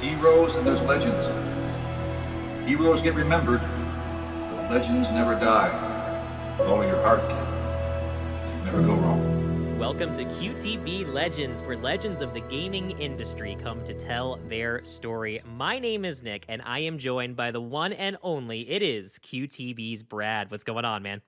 heroes and there's legends. Heroes get remembered, but legends never die. Follow your heart, kid. Never go wrong. Welcome to QTB Legends, where legends of the gaming industry come to tell their story. My name is Nick, and I am joined by the one and only. It is QTB's Brad. What's going on, man?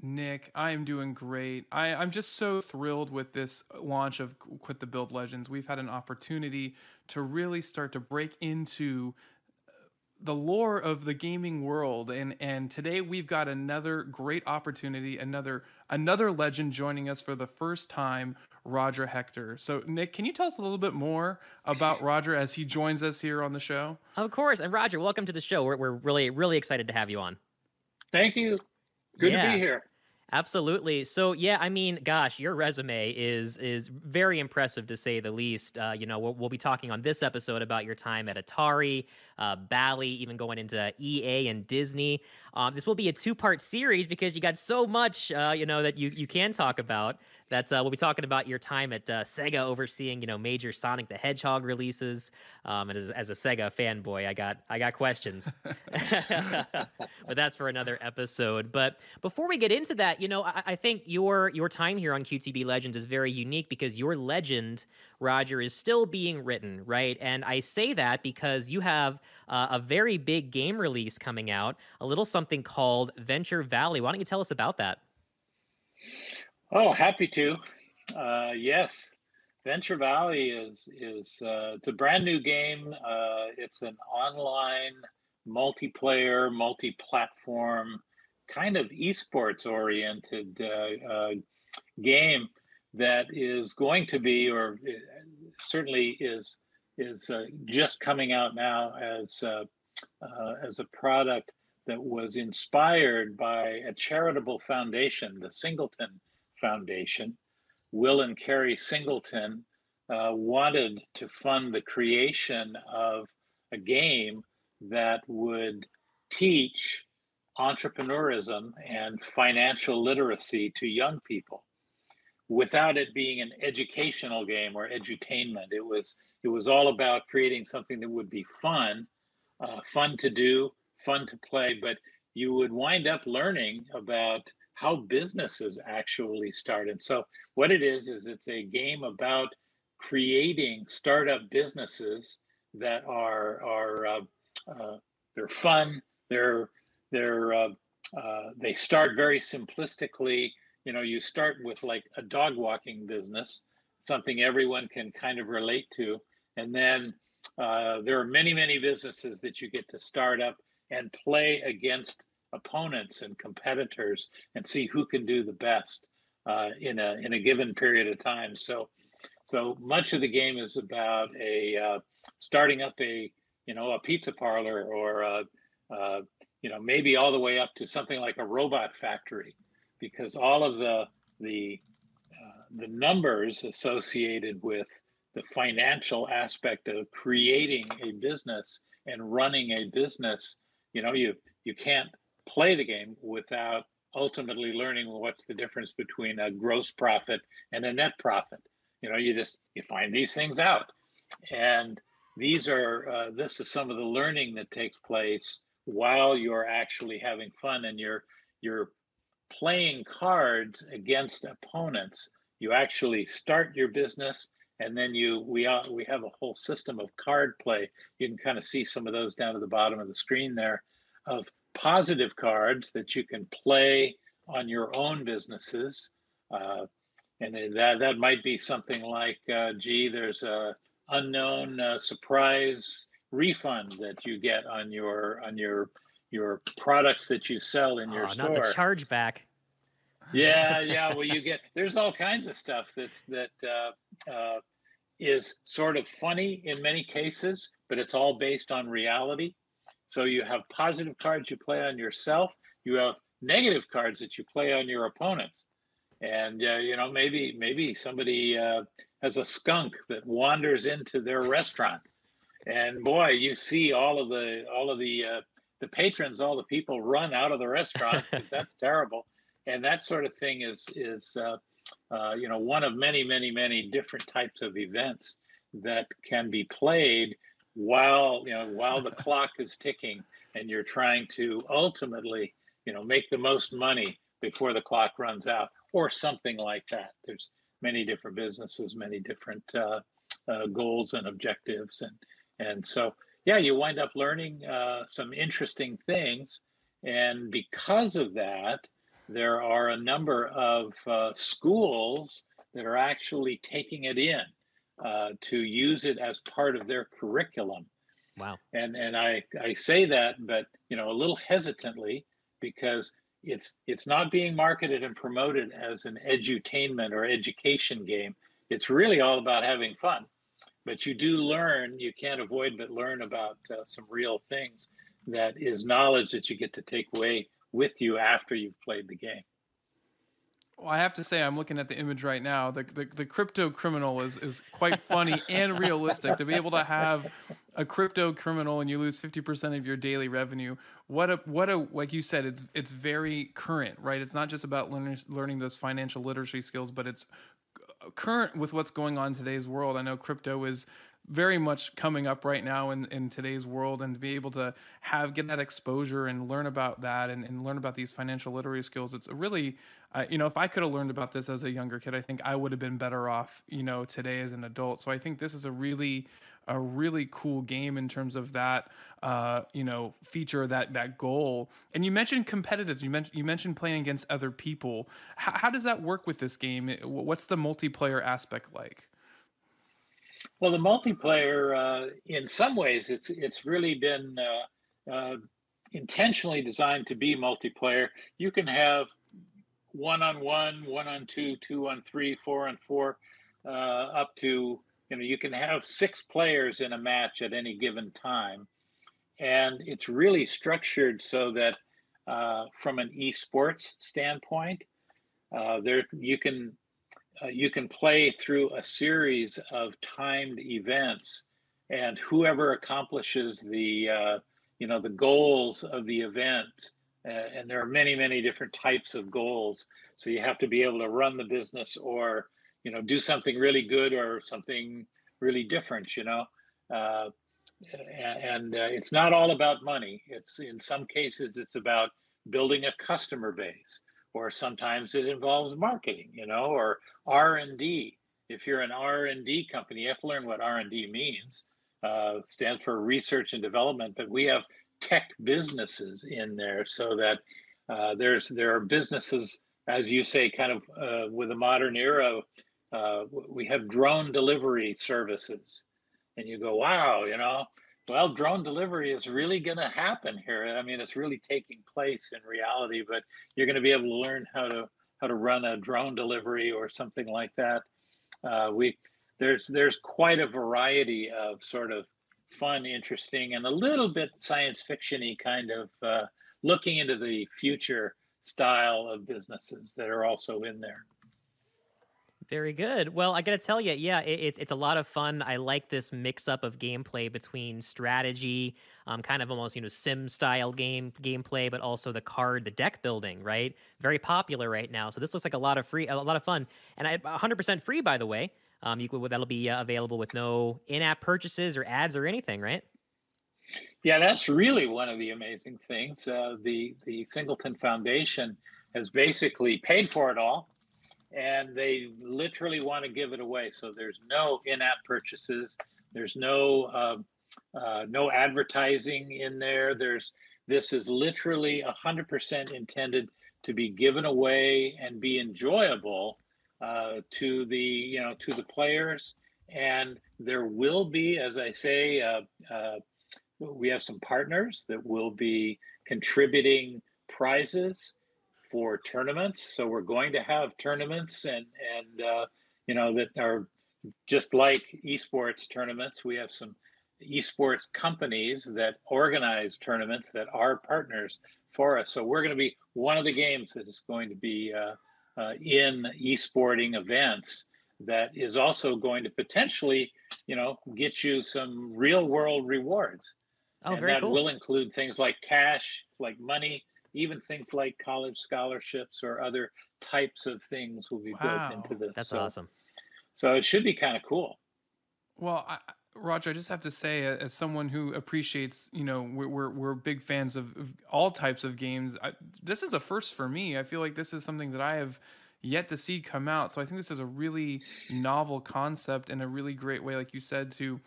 Nick, I am doing great. I, I'm just so thrilled with this launch of Quit the Build Legends. We've had an opportunity to really start to break into uh, the lore of the gaming world and and today we've got another great opportunity another another legend joining us for the first time roger hector so nick can you tell us a little bit more about roger as he joins us here on the show Of course. And Roger, welcome to the show. We're, we're really, really excited to have you on. Thank you. Good Yeah. to be here. Absolutely. So yeah, I mean, gosh, your resume is is very impressive to say the least. Uh, you know, we'll, we'll be talking on this episode about your time at Atari, uh, Bally, even going into EA and Disney. Um, this will be a two part series because you got so much, uh, you know, that you you can talk about. That's uh, we'll be talking about your time at uh, Sega, overseeing you know major Sonic the Hedgehog releases. Um, and as, as a Sega fanboy, I got I got questions, but that's for another episode. But before we get into that, you know, I, I think your your time here on QTB Legends is very unique because your legend, Roger, is still being written, right? And I say that because you have uh, a very big game release coming out, a little something called Venture Valley. Why don't you tell us about that? Oh, happy to. Uh, yes, Venture Valley is is uh, it's a brand new game. Uh, it's an online multiplayer, multi-platform kind of esports oriented uh, uh, game that is going to be, or uh, certainly is, is just coming out now as as a product that was inspired by a charitable foundation, the Singleton Foundation. Will and Carrie Singleton uh, wanted to fund the creation of a game that would teach entrepreneurism and financial literacy to young people without it being an educational game or edutainment. It was it was all about creating something that would be fun, uh, fun to do, fun to play, but you would wind up learning about how businesses actually start. And so what it is is it's a game about creating startup businesses that are are uh, uh, they're fun. They're they're uh, uh, they start very simplistically. You know, you start with like a dog walking business, something everyone can kind of relate to, and then uh, there are many many businesses that you get to start up and play against opponents and competitors and see who can do the best uh, in a in a given period of time. So so much of the game is about a uh, starting up a you know a pizza parlor or a, uh, you know maybe all the way up to something like a robot factory because all of the the uh, the numbers associated with the financial aspect of creating a business and running a business you know you you can't play the game without ultimately learning what's the difference between a gross profit and a net profit. You know you just you find these things out. And these are uh, this is some of the learning that takes place while you're actually having fun and you're you're playing cards against opponents. You actually start your business and then you we we have a whole system of card play. You can kind of see some of those down at the bottom of the screen there of positive cards that you can play on your own businesses. Uh, and that that might be something like uh, gee there's a unknown uh, surprise refund that you get on your on your your products that you sell in your Oh, store not the chargeback. yeah yeah well you get there's all kinds of stuff that's that uh, uh, is sort of funny in many cases but it's all based on reality so you have positive cards you play on yourself you have negative cards that you play on your opponents. And uh, you know maybe maybe somebody uh, has a skunk that wanders into their restaurant. And boy you see all of the all of the uh, the patrons all the people run out of the restaurant 'cause that's terrible. And that sort of thing is is uh, uh, you know one of many many many different types of events that can be played while you know while the clock is ticking and you're trying to ultimately you know make the most money before the clock runs out or something like that. There's many different businesses many different uh, uh, goals and objectives and and so yeah you wind up learning uh, some interesting things. And because of that there are a number of uh, schools that are actually taking it in uh, to use it as part of their curriculum. Wow. And and I I say that, but you know, a little hesitantly because it's it's not being marketed and promoted as an edutainment or education game. It's really all about having fun. But you do learn. You can't avoid but learn about uh, some real things. That is knowledge that you get to take away with you after you've played the game. Well, I have to say, I'm looking at the image right now. The, the, the crypto criminal is, is quite funny and realistic. To be able to have a crypto criminal and you lose 50% of your daily revenue, what a what a like you said, it's it's very current, right? It's not just about learning learning those financial literacy skills, but it's current with what's going on in today's world. I know crypto is very much coming up right now in, in today's world and to be able to have get that exposure and learn about that and, and learn about these financial literacy skills it's a really uh, you know if i could have learned about this as a younger kid i think i would have been better off you know today as an adult. So i think this is a really a really cool game in terms of that uh, you know feature that that goal. And you mentioned competitive you mentioned you mentioned playing against other people. How, how does that work with this game? What's the multiplayer aspect like? Well, the multiplayer, uh, in some ways, it's it's really been uh, uh, intentionally designed to be multiplayer. You can have one on one, one on two, two on three, four on four, uh, up to you know you can have six players in a match at any given time, and it's really structured so that uh, from an esports standpoint, uh, there you can uh, you can play through a series of timed events, and whoever accomplishes the uh, you know the goals of the event, and there are many many different types of goals. So you have to be able to run the business, or you know do something really good, or something really different. You know. Uh, and uh, it's not all about money. It's in some cases it's about building a customer base or sometimes it involves marketing you know or r&d if you're an r&d company you have to learn what r&d means uh, stands for research and development but we have tech businesses in there so that uh, there's there are businesses as you say kind of uh, with the modern era uh, we have drone delivery services and you go wow you know well, drone delivery is really going to happen here. I mean, it's really taking place in reality, but you're going to be able to learn how to how to run a drone delivery or something like that. Uh, we there's there's quite a variety of sort of fun, interesting, and a little bit science fictiony kind of uh, looking into the future style of businesses that are also in there. Very good. Well, I got to tell you, yeah, it, it's it's a lot of fun. I like this mix up of gameplay between strategy, um, kind of almost you know sim style game gameplay, but also the card, the deck building. Right, very popular right now. So this looks like a lot of free, a lot of fun, and I 100% free by the way. Um, you that'll be uh, available with no in-app purchases or ads or anything, right? Yeah, that's really one of the amazing things. Uh, the the Singleton Foundation has basically paid for it all and they literally want to give it away. So there's no in-app purchases. There's no uh, uh, no advertising in there. There's this is literally 100% intended to be given away and be enjoyable uh, to the you know to the players. And there will be, as I say, uh, uh, we have some partners that will be contributing prizes for tournaments. So we're going to have tournaments and and uh, you know that are just like esports tournaments. We have some esports companies that organize tournaments that are partners for us. So we're going to be one of the games that is going to be uh, uh, in esporting events that is also going to potentially, you know, get you some real world rewards. Oh, and very that cool. will include things like cash, like money, even things like college scholarships or other types of things will be wow. built into this. That's so, awesome. So it should be kind of cool. Well, I, Roger, I just have to say, as someone who appreciates, you know, we're we're, we're big fans of, of all types of games. I, this is a first for me. I feel like this is something that I have yet to see come out. So I think this is a really novel concept and a really great way, like you said, to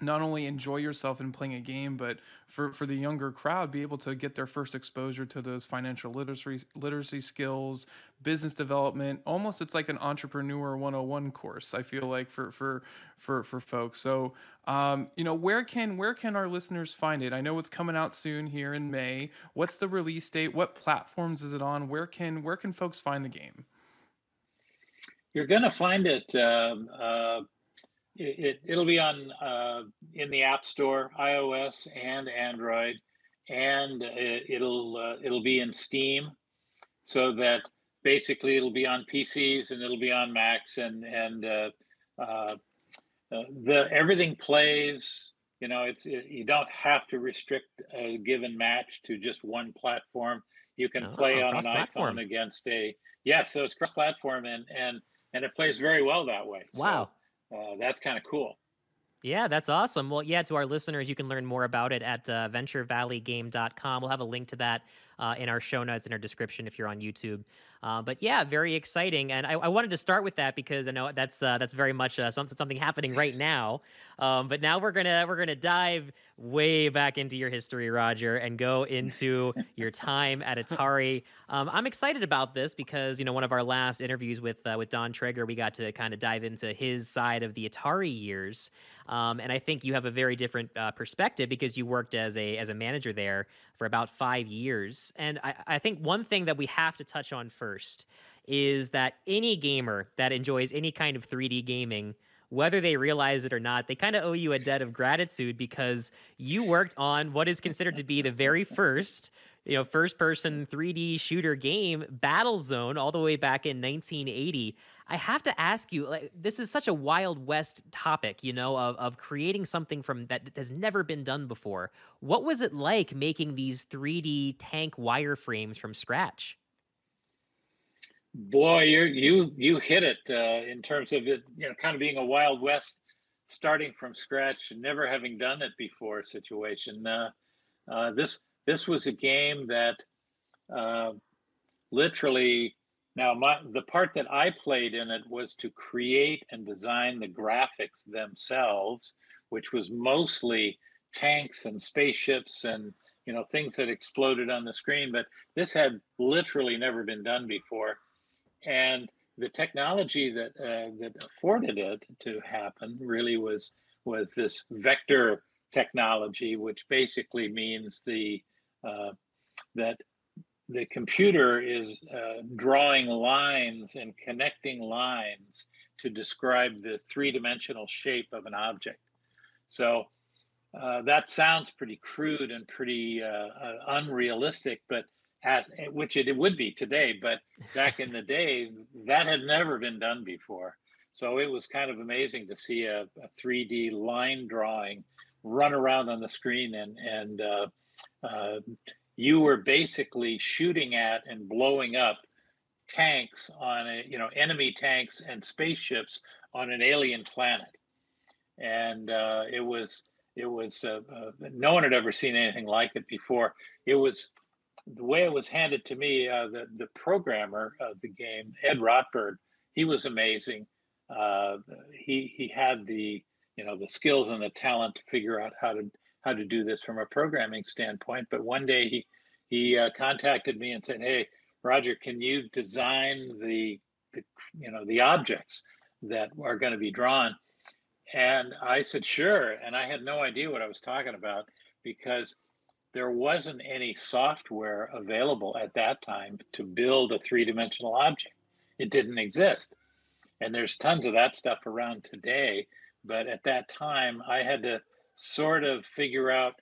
not only enjoy yourself in playing a game, but for, for the younger crowd, be able to get their first exposure to those financial literacy literacy skills, business development. Almost, it's like an entrepreneur 101 course. I feel like for for for for folks. So, um, you know, where can where can our listeners find it? I know it's coming out soon here in May. What's the release date? What platforms is it on? Where can where can folks find the game? You're gonna find it. Uh, uh it, it will be on uh, in the App Store, iOS and Android, and it, will uh, it'll be in Steam, so that basically it'll be on PCs and it'll be on Macs and and uh, uh, uh the everything plays. You know, it's it, you don't have to restrict a given match to just one platform. You can oh, play on an iPhone against a yes, yeah, so it's cross-platform and and and it plays very well that way. Wow. So, uh, that's kind of cool. Yeah, that's awesome. Well, yeah, to our listeners, you can learn more about it at uh, venturevalley.game.com. We'll have a link to that uh, in our show notes in our description if you're on YouTube. Uh, but yeah, very exciting, and I, I, wanted to start with that because I know that's uh, that's very much uh, something something happening right now. Um, but now we're gonna we're gonna dive way back into your history, Roger, and go into your time at Atari. Um, I'm excited about this because you know one of our last interviews with uh, with Don Traeger, we got to kind of dive into his side of the Atari years. Um, and I think you have a very different uh, perspective because you worked as a as a manager there for about five years. And I, I think one thing that we have to touch on first is that any gamer that enjoys any kind of 3D gaming whether they realize it or not, they kind of owe you a debt of gratitude because you worked on what is considered to be the very first you know, first person 3D shooter game, Battlezone, all the way back in 1980. I have to ask you, like, this is such a Wild West topic, you know, of, of creating something from that has never been done before. What was it like making these 3D tank wireframes from scratch? Boy, you you you hit it uh, in terms of it, you know, kind of being a Wild West, starting from scratch, never having done it before situation. Uh, uh, this this was a game that uh, literally now my the part that I played in it was to create and design the graphics themselves, which was mostly tanks and spaceships and you know things that exploded on the screen. But this had literally never been done before, and the technology that uh, that afforded it to happen really was was this vector technology, which basically means the uh, that the computer is uh, drawing lines and connecting lines to describe the three-dimensional shape of an object. So uh, that sounds pretty crude and pretty uh, uh, unrealistic, but at which it, it would be today. But back in the day, that had never been done before. So it was kind of amazing to see a, a 3D line drawing run around on the screen and and uh, uh, you were basically shooting at and blowing up tanks on a you know enemy tanks and spaceships on an alien planet. And uh, it was it was uh, uh, no one had ever seen anything like it before. It was the way it was handed to me uh, the the programmer of the game ed rotberg he was amazing. Uh, he he had the you know the skills and the talent to figure out how to how to do this from a programming standpoint. But one day he he uh, contacted me and said, "Hey, Roger, can you design the, the you know the objects that are going to be drawn?" And I said, "Sure." And I had no idea what I was talking about because there wasn't any software available at that time to build a three-dimensional object. It didn't exist. And there's tons of that stuff around today, but at that time I had to sort of figure out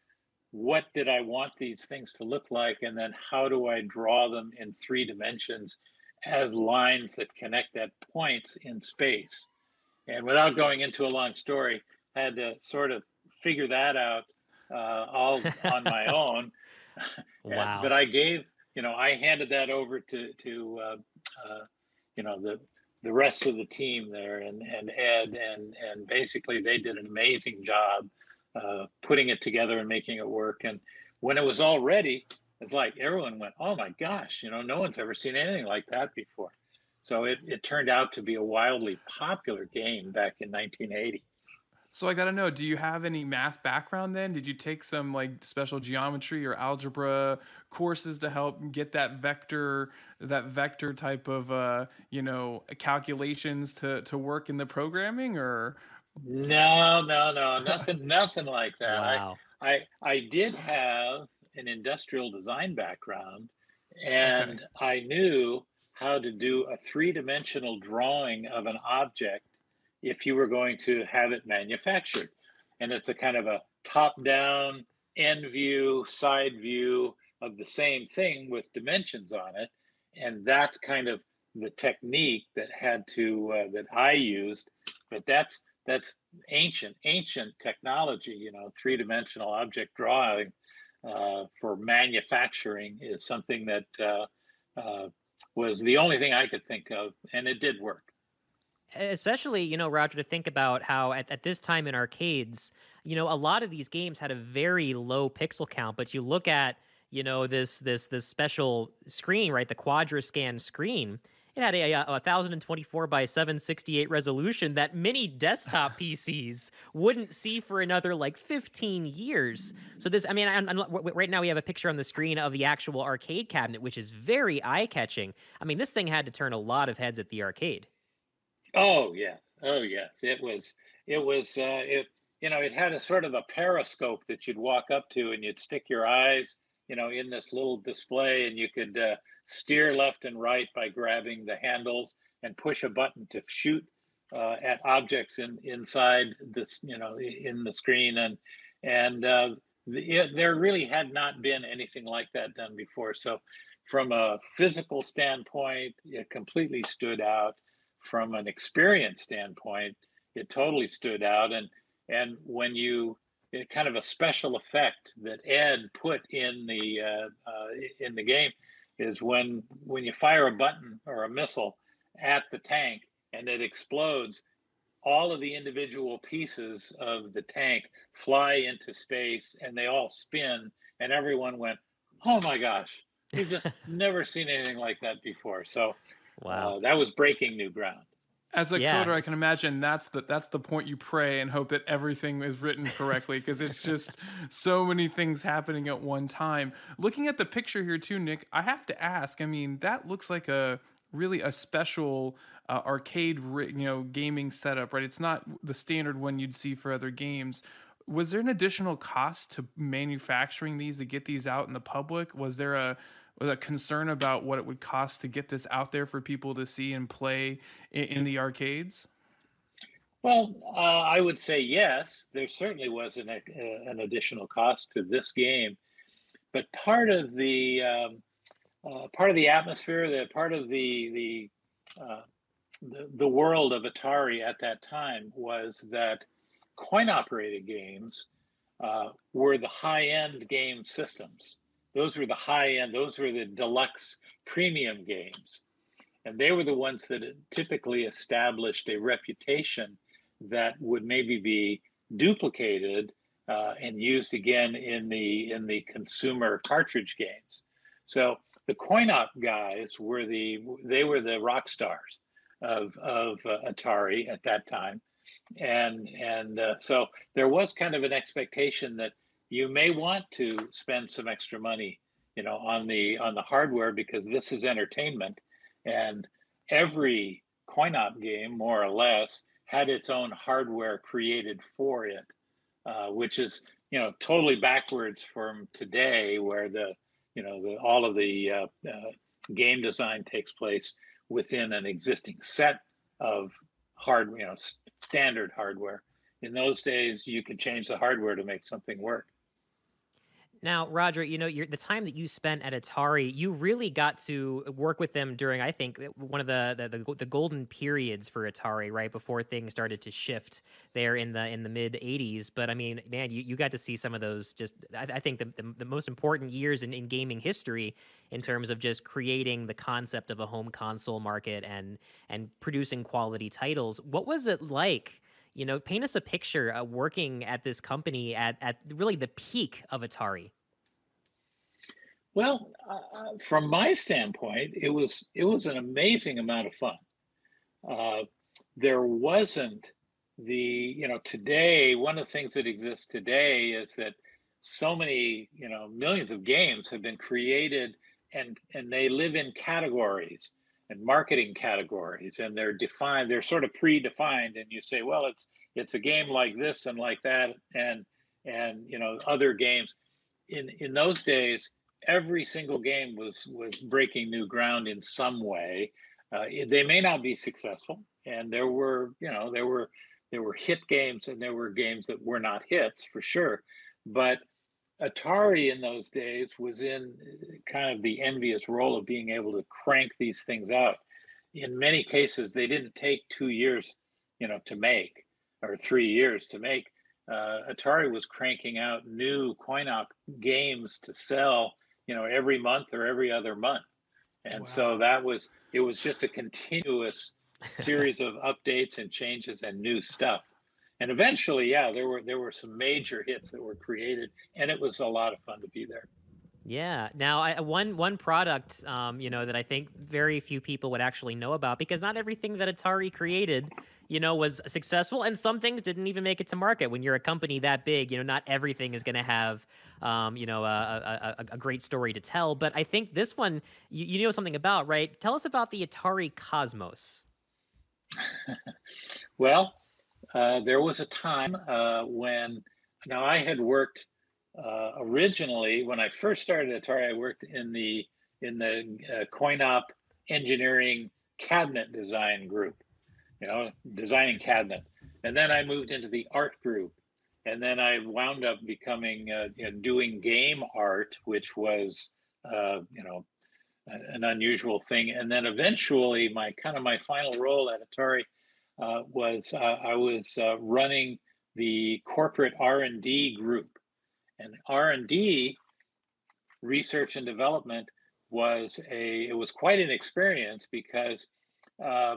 what did I want these things to look like, and then how do I draw them in three dimensions as lines that connect at points in space. And without going into a long story, I had to sort of figure that out uh, all on my own. Wow! but I gave, you know, I handed that over to to uh, uh, you know the the rest of the team there and, and Ed and and basically they did an amazing job uh, putting it together and making it work. And when it was all ready, it's like everyone went, "Oh my gosh!" You know, no one's ever seen anything like that before. So it, it turned out to be a wildly popular game back in 1980. So I got to know, do you have any math background then? Did you take some like special geometry or algebra courses to help get that vector that vector type of uh, you know, calculations to to work in the programming or No, no, no, nothing nothing like that. Wow. I, I I did have an industrial design background and Okay. I knew how to do a three-dimensional drawing of an object if you were going to have it manufactured. And it's a kind of a top-down end view, side view of the same thing with dimensions on it. And that's kind of the technique that had to uh, that I used. But that's that's ancient, ancient technology, you know, three-dimensional object drawing uh, for manufacturing is something that uh, uh, was the only thing I could think of, and it did work. especially you know roger to think about how at, at this time in arcades you know a lot of these games had a very low pixel count but you look at you know this this this special screen right the quadra scan screen it had a, a 1024 by 768 resolution that many desktop pcs wouldn't see for another like 15 years so this i mean I, I'm, right now we have a picture on the screen of the actual arcade cabinet which is very eye-catching i mean this thing had to turn a lot of heads at the arcade Oh yes, oh yes, it was. It was. Uh, it you know it had a sort of a periscope that you'd walk up to and you'd stick your eyes you know in this little display and you could uh, steer left and right by grabbing the handles and push a button to shoot uh, at objects in inside this you know in the screen and and uh, the, it, there really had not been anything like that done before. So from a physical standpoint it completely stood out. From an experience standpoint it totally stood out. And and when you kind of a special effect that ed put in the uh, uh, in the game is when when you fire a button or a missile at the tank and it explodes all of the individual pieces of the tank fly into space and they all spin and everyone went oh my gosh we've just never seen anything like that before. So wow. uh, that was breaking new ground as a Yeah. coder, I can imagine that's the that's the point you pray and hope that everything is written correctly because it's just so many things happening at one time. Looking at the picture here too, Nick, I have to ask. I mean, that looks like a really a special uh, arcade, you know, gaming setup, right? It's not the standard one you'd see for other games. Was there an additional cost to manufacturing these to get these out in the public? Was there a was a concern about what it would cost to get this out there for people to see and play in, in the arcades? Well, uh, I would say yes. There certainly was an, uh, an additional cost to this game, but part of the um, uh, part of the atmosphere, the part of the the, uh, the the world of Atari at that time was that coin operated games uh, were the high end game systems. Those were the high end. Those were the deluxe premium games, and they were the ones that typically established a reputation that would maybe be duplicated uh, and used again in the in the consumer cartridge games. So the coin op guys were the they were the rock stars of of uh, Atari at that time, and and uh, so there was kind of an expectation that you may want to spend some extra money, you know, on the on the hardware because this is entertainment, and every coin op game more or less had its own hardware created for it, uh, which is you know totally backwards from today, where the you know the, all of the uh, uh, game design takes place within an existing set of hard you know s- standard hardware. In those days, you could change the hardware to make something work. Now, Roger, you know, the time that you spent at Atari, you really got to work with them during, I think, one of the, the the, the, golden periods for Atari, right before things started to shift there in the in the mid '80s. But I mean, man, you, you got to see some of those. Just, I, I think the, the, the most important years in, in gaming history in terms of just creating the concept of a home console market and and producing quality titles. What was it like? You know, paint us a picture uh, working at this company at, at really the peak of Atari. Well, uh, uh, from my standpoint, it was it was an amazing amount of fun. Uh, there wasn't the you know today one of the things that exists today is that so many you know millions of games have been created and and they live in categories and marketing categories and they're defined they're sort of predefined and you say well it's it's a game like this and like that and and you know other games in in those days every single game was was breaking new ground in some way uh, they may not be successful and there were you know there were there were hit games and there were games that were not hits for sure but Atari in those days was in uh, kind of the envious role of being able to crank these things out. In many cases, they didn't take two years, you know, to make or three years to make. Uh, Atari was cranking out new coin-op games to sell, you know, every month or every other month, and wow. so that was it was just a continuous series of updates and changes and new stuff. And eventually yeah there were there were some major hits that were created and it was a lot of fun to be there yeah. Now, I, one one product, um, you know, that I think very few people would actually know about because not everything that Atari created, you know, was successful, and some things didn't even make it to market. When you're a company that big, you know, not everything is going to have, um, you know, a, a, a, great story to tell. But I think this one, you, you know something about, right? Tell us about the Atari Cosmos. well, uh, there was a time uh, when now I had worked uh, originally when I first started Atari. I worked in the in the uh, coin-op engineering cabinet design group, you know, designing cabinets, and then I moved into the art group, and then I wound up becoming uh, you know, doing game art, which was you know an unusual thing, and then eventually my kind of my final role at Atari uh, was uh, I was uh, running the corporate R&D group. And R&D, research and development, was a, it was quite an experience because uh,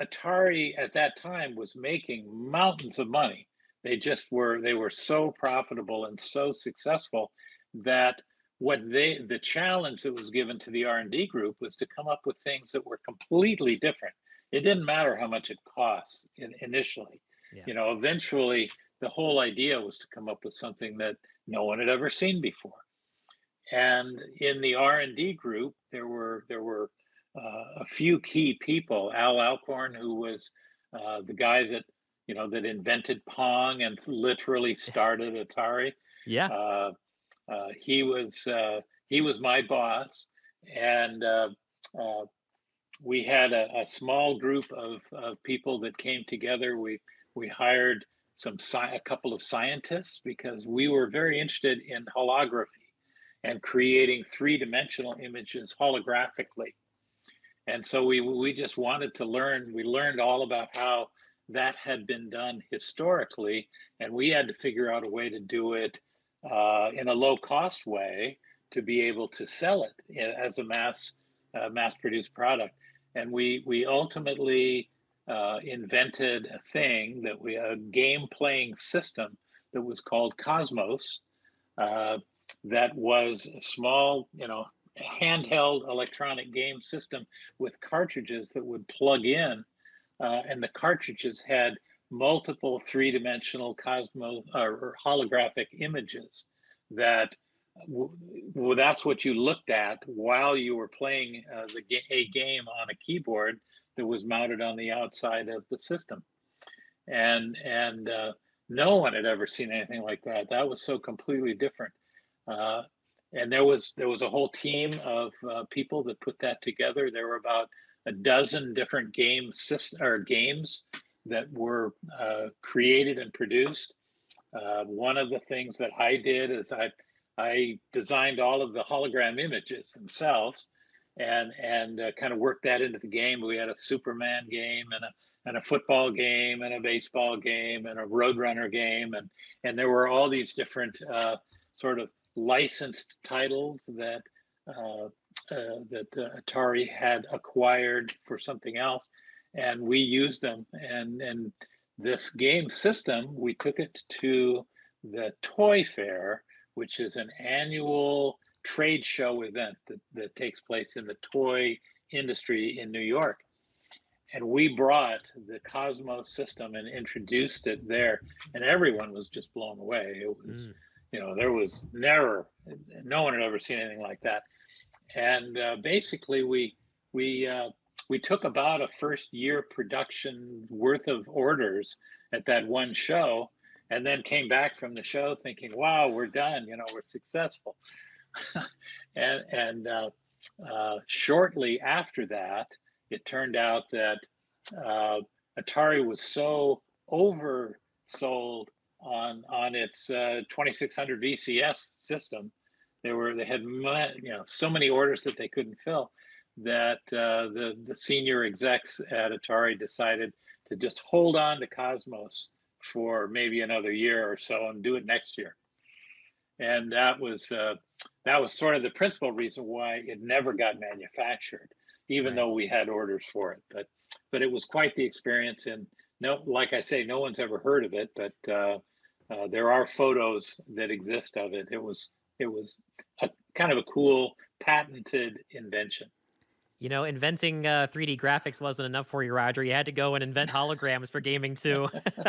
Atari at that time was making mountains of money. They just were, they were so profitable and so successful that what they the challenge that was given to the r&d group was to come up with things that were completely different it didn't matter how much it costs in, initially. Yeah. You know, eventually the whole idea was to come up with something that no one had ever seen before. And in the R and D group, there were there were uh, a few key people. Al Alcorn, who was uh, the guy that you know that invented Pong and literally started Atari. Yeah, uh, uh he was uh, he was my boss, and uh, we had a, a small group of, of people that came together. We we hired some sci- a couple of scientists because we were very interested in holography and creating three dimensional images holographically. And so we we just wanted to learn. We learned all about how that had been done historically, and we had to figure out a way to do it uh, in a low cost way to be able to sell it as a mass uh, mass produced product and we we ultimately uh, invented a thing that we a game playing system that was called Cosmos. Uh, that was a small, you know, handheld electronic game system with cartridges that would plug in, uh, and the cartridges had multiple three-dimensional Cosmos or holographic images that well, that's what you looked at while you were playing uh, the a game on a keyboard that was mounted on the outside of the system, and and uh, no one had ever seen anything like that. That was so completely different. Uh, and there was there was a whole team of uh, people that put that together. There were about a dozen different game system or games that were uh, created and produced. Uh, one of the things that I did is I I designed all of the hologram images themselves, and and uh, kind of worked that into the game. We had a Superman game and a and a football game and a baseball game and a Roadrunner game, and and there were all these different uh, sort of licensed titles that uh, uh, that uh, Atari had acquired for something else, and we used them. And and this game system, we took it to the Toy Fair, which is an annual trade show event that, that takes place in the toy industry in New York. And we brought the Cosmos system and introduced it there, and everyone was just blown away. It was, mm. you know, there was never, no one had ever seen anything like that. And uh, basically, we we uh, we took about a first year production worth of orders at that one show, and then came back from the show thinking, "Wow, we're done! You know, we're successful." and and uh, uh, shortly after that, it turned out that uh, Atari was so oversold on on its uh, 2600 VCS system. They were they had you know so many orders that they couldn't fill that uh, the the senior execs at Atari decided to just hold on to Cosmos for maybe another year or so and do it next year. And that was uh, that was sort of the principal reason why it never got manufactured, even right. though we had orders for it. But but it was quite the experience. And no, like I say, no one's ever heard of it, but uh, uh, there are photos that exist of it. It was it was a kind of a cool patented invention. You know, inventing uh, 3D graphics wasn't enough for you, Roger. You had to go and invent holograms for gaming too.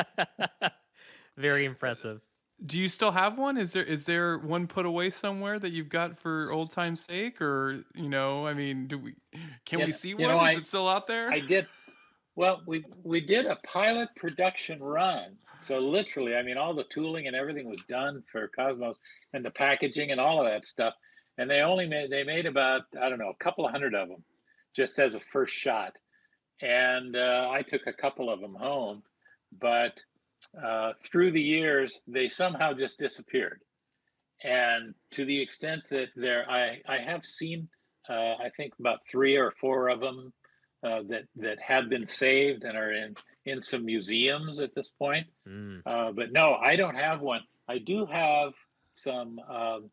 Very impressive. Do you still have one? Is there is there one put away somewhere that you've got for old time's sake, or you know, I mean, do we can yeah, we see one? Know, is I, it still out there? I did. Well, we we did a pilot production run. So literally, I mean, all the tooling and everything was done for Cosmos, and the packaging and all of that stuff. And they only made they made about I don't know a couple of hundred of them, just as a first shot. And uh, I took a couple of them home, but uh, through the years, they somehow just disappeared. And to the extent that there, I, I have seen, uh, I think about three or four of them uh, that that have been saved and are in in some museums at this point. Mm. Uh, but no, I don't have one. I do have some um,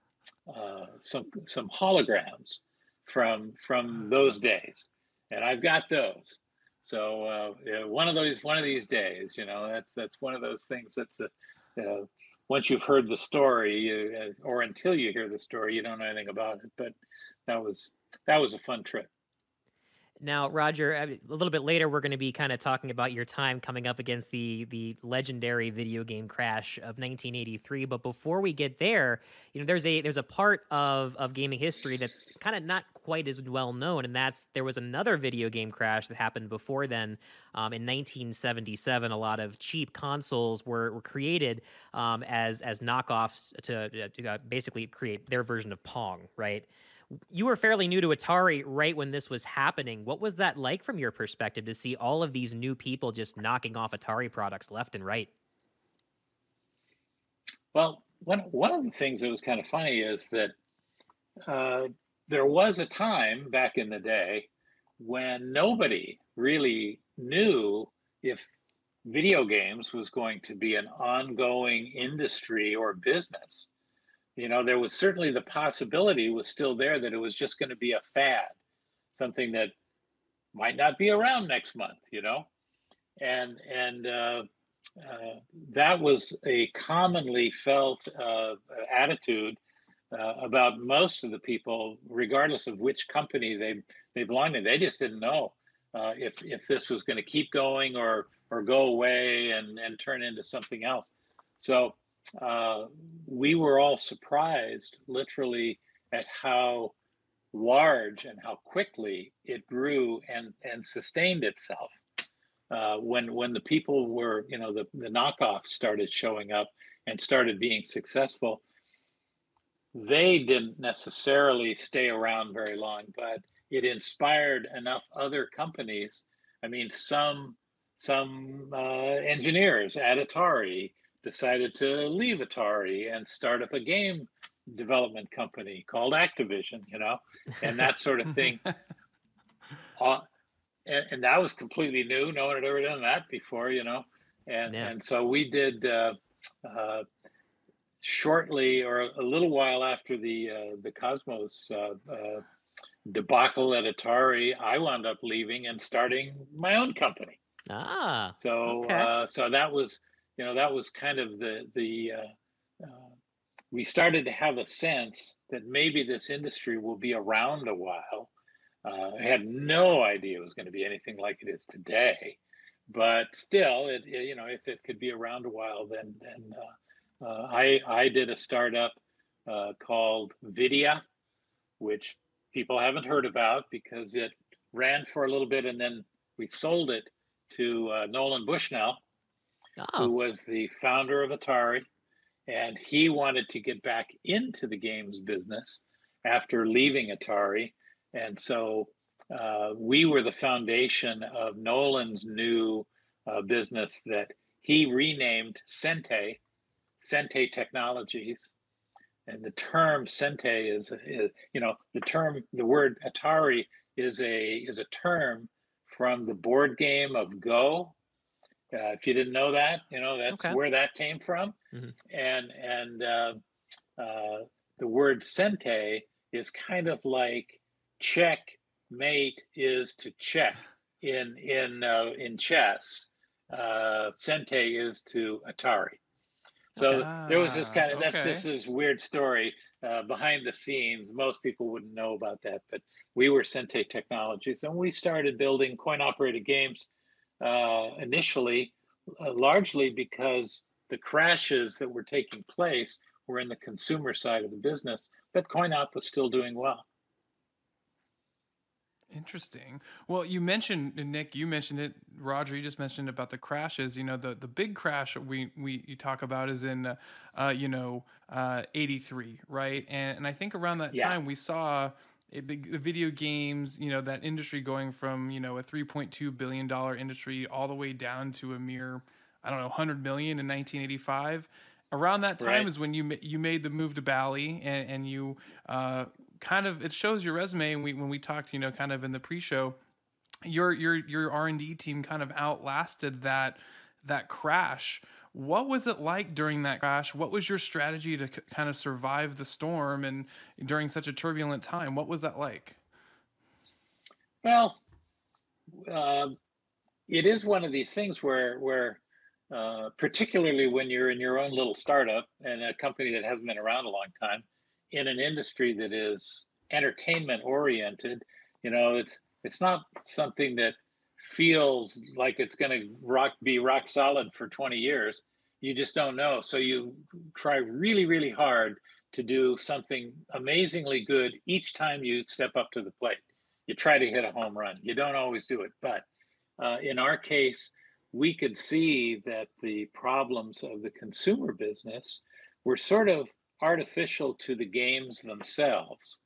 uh, some some holograms from from those days, and I've got those. So uh, yeah, one of those, one of these days, you know, that's that's one of those things that's a, uh, once you've heard the story, uh, or until you hear the story, you don't know anything about it. But that was that was a fun trip. Now, Roger, a little bit later, we're going to be kind of talking about your time coming up against the the legendary video game crash of 1983. But before we get there, you know, there's a there's a part of of gaming history that's kind of not quite as well known, and that's there was another video game crash that happened before then. Um, in 1977, a lot of cheap consoles were were created um, as as knockoffs to, to uh, basically create their version of Pong, right? You were fairly new to Atari right when this was happening. What was that like from your perspective to see all of these new people just knocking off Atari products left and right? Well, one one of the things that was kind of funny is that uh, there was a time back in the day when nobody really knew if video games was going to be an ongoing industry or business you know there was certainly the possibility was still there that it was just going to be a fad something that might not be around next month you know? And and uh, uh, that was a commonly felt uh, attitude uh, about most of the people regardless of which company they they belonged to. They just didn't know uh, if if this was going to keep going or or go away and and turn into something else. So uh, we were all surprised, literally, at how large and how quickly it grew and and sustained itself. Uh, when when the people were, you know, the the knockoffs started showing up and started being successful, they didn't necessarily stay around very long, but it inspired enough other companies. I mean, some some uh, engineers at Atari decided to leave Atari and start up a game development company called Activision, you know, and that sort of thing. uh, and, and, that was completely new. No one had ever done that before, you know. And yeah. and so we did uh, uh, shortly or a little while after the uh, the Cosmos uh, uh, debacle at Atari, I wound up leaving and starting my own company. Ah, so okay. uh, so that was you know that was kind of the the uh, uh, we started to have a sense that maybe this industry will be around a while. Uh, I had no idea it was going to be anything like it is today, but still, it, you know if it could be around a while, then then uh, uh, I I did a startup called Videa, which people haven't heard about because it ran for a little bit and then we sold it to uh, Nolan Bushnell, oh. who was the founder of Atari. And he wanted to get back into the games business after leaving Atari. And so uh, we were the foundation of Nolan's new uh, business that he renamed Sente, Sente Technologies and the term Sente is, is, you know, the term, the word Atari is a is a term from the board game of Go. Uh, if you didn't know that, you know that's okay. where that came from, mm-hmm. and and uh, uh, the word Sente is kind of like check mate is to check in in uh, in chess. Uh, Sente is to Atari. So ah, there was this kind of that's okay. just this weird story uh, behind the scenes. Most people wouldn't know about that, but we were Sente Technologies, and we started building coin operated games uh, initially, uh, largely because the crashes that were taking place were in the consumer side of the business, but coin op was still doing well. Interesting. Well, you mentioned Nick. You mentioned it. Roger, you just mentioned about the crashes. You know, the the big crash we we you talk about is in, uh, uh you know, uh, '83, right? And and I think around that yeah. time we saw the, the, video games, you know, that industry going from you know a 3.2 billion dollar industry all the way down to a mere, I don't know, 100 million in 1985 around that time right. is when you you made the move to Bally and, and you uh, kind of it shows your resume and we when we talked you know kind of in the pre-show your your your R&D team kind of outlasted that that crash what was it like during that crash what was your strategy to c- kind of survive the storm and during such a turbulent time? What was that like? Well uh, it is one of these things where where uh, particularly when you're in your own little startup and a company that hasn't been around a long time in an industry that is entertainment oriented you know it's it's not something that feels like it's going to rock be rock solid for 20 years you just don't know. So you try really really hard to do something amazingly good each time you step up to the plate. You try to hit a home run. You don't always do it but uh, in our case we could see that the problems of the consumer business were sort of artificial to the games themselves.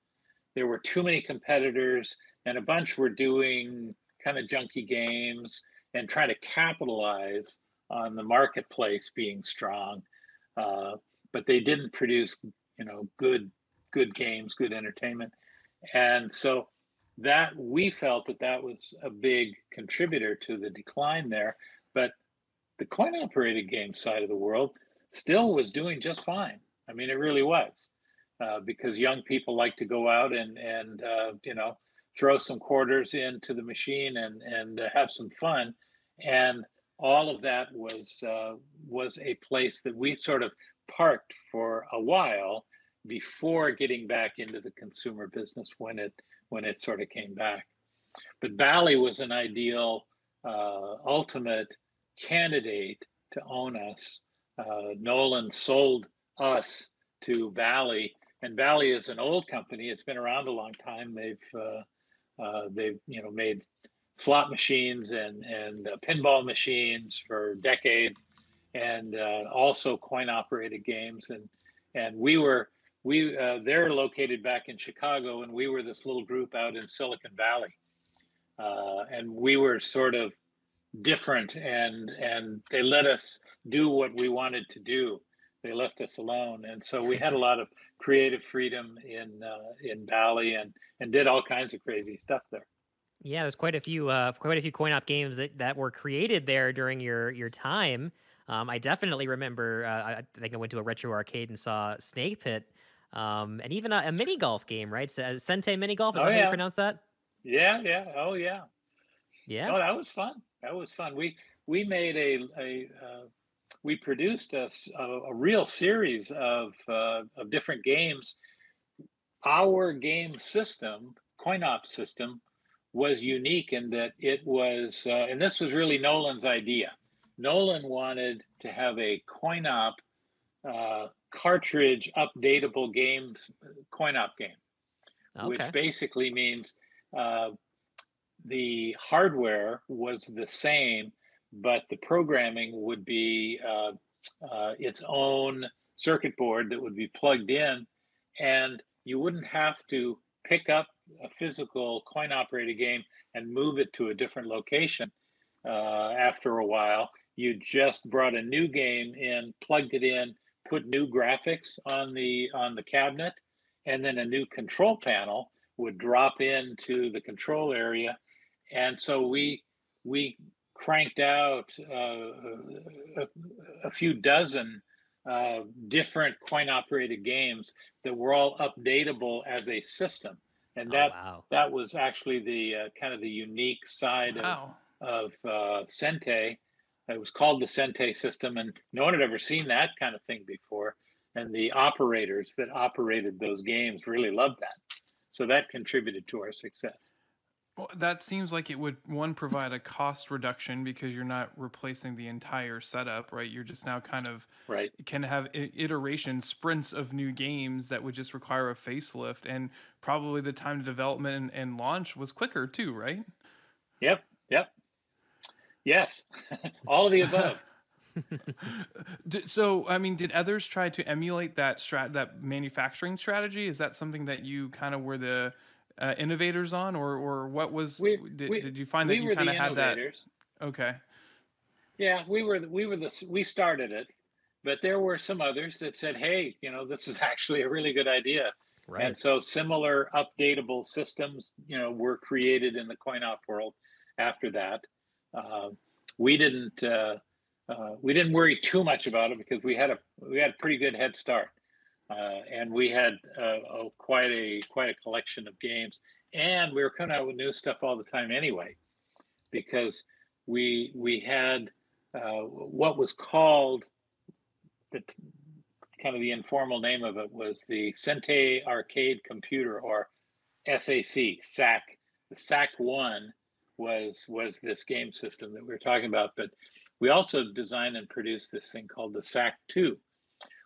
There were too many competitors, and a bunch were doing kind of junky games and trying to capitalize on the marketplace being strong. Uh, but they didn't produce, you know, good good games, good entertainment, and so that we felt that that was a big contributor to the decline there. But the coin operated game side of the world still was doing just fine. I mean, it really was, uh, because young people like to go out and and uh, you know throw some quarters into the machine and and uh, have some fun, and all of that was uh, was a place that we sort of parked for a while before getting back into the consumer business when it when it sort of came back. But Bally was an ideal uh, ultimate candidate to own us. Uh, Nolan sold us to Bally, and Bally is an old company. It's been around a long time. They've uh, they've you know made slot machines and and uh, pinball machines for decades, and uh, also coin operated games. And and we were we uh, they're located back in Chicago, and we were this little group out in Silicon Valley, uh, and we were sort of different, and and they let us do what we wanted to do. They left us alone, and so we had a lot of creative freedom in uh, in Bally and and did all kinds of crazy stuff there. Yeah, there's quite a few uh, quite a few coin op games that, that were created there during your your time. Um, I definitely remember. Uh, I think I went to a retro arcade and saw Snake Pit, um, and even a, a, mini golf game, right? So, Sente mini golf. Is oh, that yeah. how you pronounce that? Yeah, yeah. Oh, yeah. Yeah. Oh, that was fun. That was fun. We we made a a uh, we produced a, a, a, real series of uh, of different games. Our game system, coin op system, was unique in that it was, uh, and this was really Nolan's idea. Nolan wanted to have a coin op uh, cartridge updatable game, coin op game, okay. which basically means uh, the hardware was the same, but the programming would be uh, uh, its own circuit board that would be plugged in, and you wouldn't have to pick up a physical coin operated game and move it to a different location uh, after a while. You just brought a new game in, plugged it in, put new graphics on the on the cabinet, and then a new control panel would drop into the control area, and so we we cranked out uh, a, a, few dozen uh, different coin operated games that were all updatable as a system and oh, that oh, wow. that was actually the uh, kind of the unique side wow. of of uh, Sente. It was called the Sente system, and no one had ever seen that kind of thing before. And the operators that operated those games really loved that, so that contributed to our success. Well, that seems like it would one provide a cost reduction because you're not replacing the entire setup, right? You're just now kind of right can have iteration sprints of new games that would just require a facelift, and probably the time to development and, and launch was quicker too, right? Yep, yep, yes, all of the above. so, I mean, did others try to emulate that strat that manufacturing strategy? Is that something that you kind of were the uh, innovators on, or or what was? We, did, we, did you find that you kind of had that? Okay. Yeah, we were we were the we started it, but there were some others that said, "Hey, you know, this is actually a really good idea." Right. And so similar updatable systems, you know, were created in the coin op world after that. Uh, we didn't uh, uh, we didn't worry too much about it because we had a we had a pretty good head start. Uh, and we had a, quite a quite a collection of games, and we were coming out with new stuff all the time anyway, because we we had uh, what was called the kind of the informal name of it was the Sente Arcade Computer or SAC SAC. The SAC one was was this game system that we were talking about, but we also designed and produced this thing called the SAC two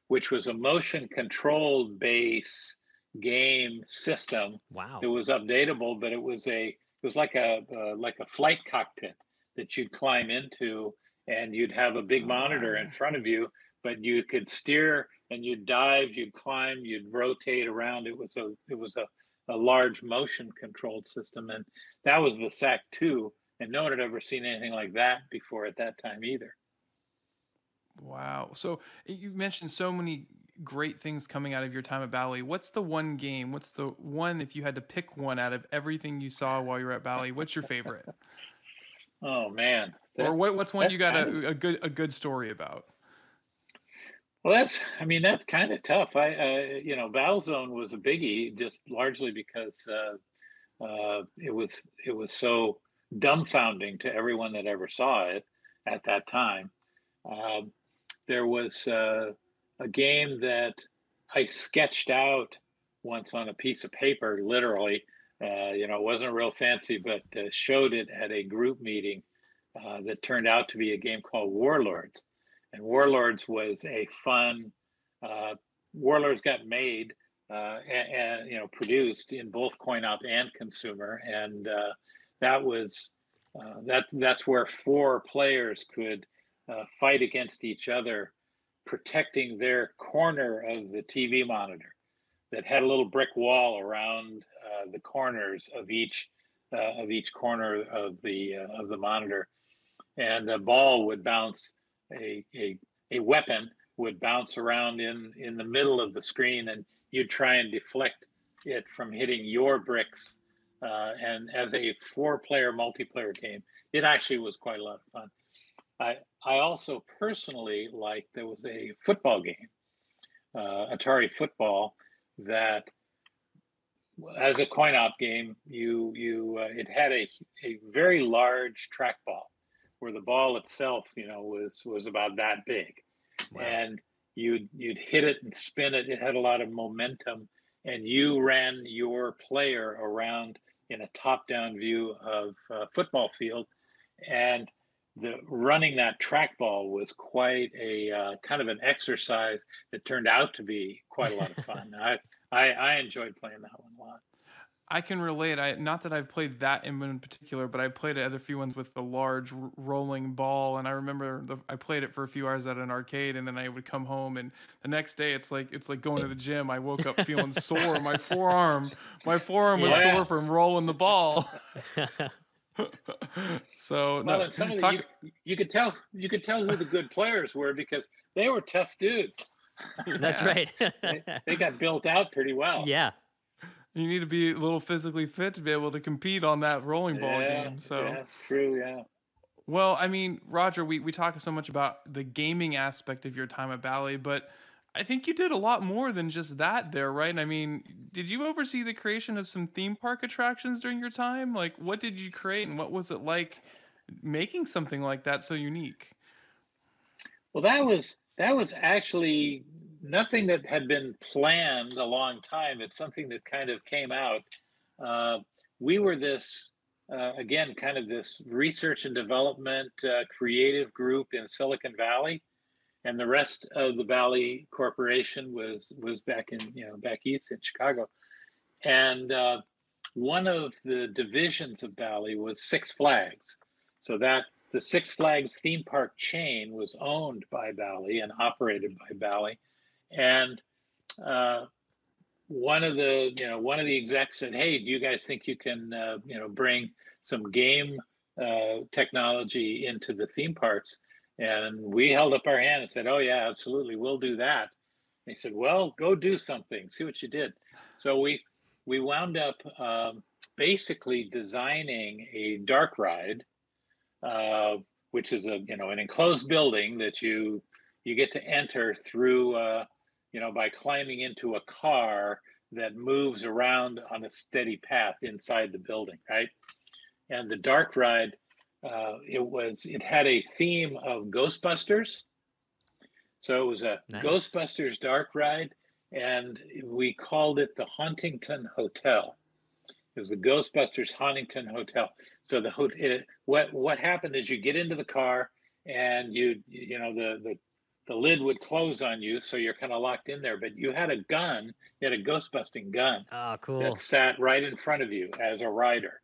which was a motion controlled base game system. Wow. It was updatable, but it was a it was like a uh, like a flight cockpit that you'd climb into, and you'd have a big oh, monitor wow. in front of you, but you could steer and you'd dive, you'd climb, you'd rotate around. It was a it was a a large motion controlled system, and that was the SAC two, and no one had ever seen anything like that before at that time either. Wow. So you mentioned so many great things coming out of your time at Bally. What's the one game? What's the one if you had to pick one out of everything you saw while you were at Bally? What's your favorite? oh man. or what, what's one you got a, a, good a good story about? Well, that's I mean that's kind of tough. I uh, you know Battlezone was a biggie just largely because uh, uh, it was it was so dumbfounding to everyone that ever saw it at that time. Um, there was uh, a game that I sketched out once on a piece of paper, literally. Uh, you know, it wasn't real fancy, but uh, showed it at a group meeting uh, that turned out to be a game called Warlords. And Warlords was a fun. Uh, Warlords got made uh, and, and, you know produced in both coin op and consumer, and that was that that's where four players could uh, fight against each other, protecting their corner of the TV monitor that had a little brick wall around uh, the corners of each uh, of each corner of the of the monitor, and a ball would bounce a, a a weapon would bounce around in in the middle of the screen, and you'd try and deflect it from hitting your bricks. Uh, and as a four-player multiplayer game, it actually was quite a lot of fun. I I also personally like there was a football game, uh, Atari Football, that as a coin op game, you you uh, it had a a very large trackball, where the ball itself, you know, was was about that big, wow. and you'd you'd hit it and spin it. It had a lot of momentum, and you ran your player around in a top-down view of a football field, and the running that trackball was quite a uh, kind of an exercise that turned out to be quite a lot of fun. I, I I enjoyed playing that one a lot. I can relate. I not that I've played that in particular, but I played other few ones with the large r- rolling ball, and I remember the, I played it for a few hours at an arcade, and then I would come home, and the next day it's like it's like going to the gym. I woke up feeling sore. My forearm, my forearm was yeah. sore from rolling the ball. so well, no, some of the, you, you could tell you could tell who the good players were because they were tough dudes. That's right. they, they got built out pretty well. Yeah. You need to be a little physically fit to be able to compete on that rolling ball yeah, game. So that's true. Yeah. Well, I mean, Roger, we, we talk so much about the gaming aspect of your time at Bally, but I think you did a lot more than just that there, right? I mean, did you oversee the creation of some theme park attractions during your time? Like, what did you create and what was it like making something like that so unique? Well, that was that was actually nothing that had been planned a long time. It's something that kind of came out. Uh, we were this, uh, again, kind of this research and development uh, creative group in Silicon Valley. And the rest of the Bally Corporation was was back in you know back east in Chicago, and uh, one of the divisions of Bally was Six Flags. So that the Six Flags theme park chain was owned by Bally and operated by Bally, and uh, one of the you know one of the execs said, "Hey, do you guys think you can uh, you know bring some game uh, technology into the theme parks?" And we held up our hand and said, "Oh yeah, absolutely, we'll do that." And he said, "Well, go do something. See what you did." So we we wound up um, basically designing a dark ride, uh, which is a you know an enclosed building that you you get to enter through uh, you know, by climbing into a car that moves around on a steady path inside the building, right? And the dark ride, uh, it was it had a theme of Ghostbusters. So it was a nice. Ghostbusters dark ride, and we called it the Hauntington Hotel. It was the Ghostbusters Hauntington Hotel. So the hotel, what what happened is you get into the car and you you know the the the lid would close on you, so you're kind of locked in there. But you had a gun, you had a ghost busting gun. Oh, cool. That sat right in front of you as a rider.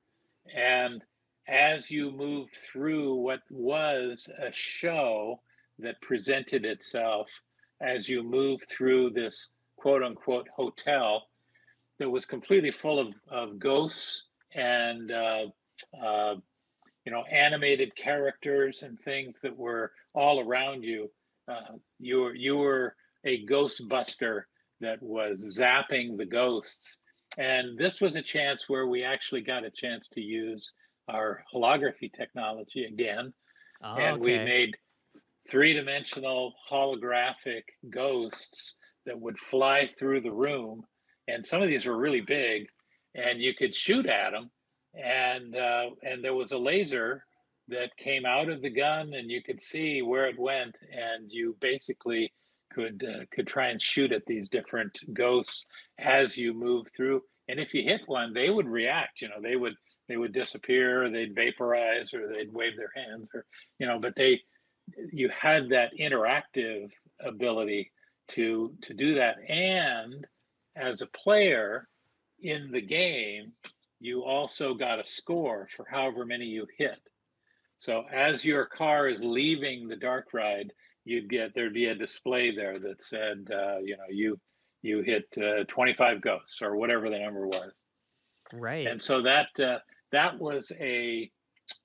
And as you moved through what was a show that presented itself, as you moved through this quote unquote hotel that was completely full of, of ghosts and, uh, uh, you know, animated characters and things that were all around you uh, you were you were a ghostbuster that was zapping the ghosts, and this was a chance where we actually got a chance to use our holography technology again, oh, and okay. we made three-dimensional holographic ghosts that would fly through the room, and some of these were really big, and you could shoot at them, and uh, and there was a laser that came out of the gun and you could see where it went and you basically could uh, could try and shoot at these different ghosts as you move through and if you hit one they would react you know they would they would disappear they'd vaporize or they'd wave their hands or you know but they you had that interactive ability to to do that and as a player in the game you also got a score for however many you hit so as your car is leaving the dark ride, you'd get there'd be a display there that said, uh, you know, you you hit uh, 25 ghosts or whatever the number was. Right. And so that uh, that was a,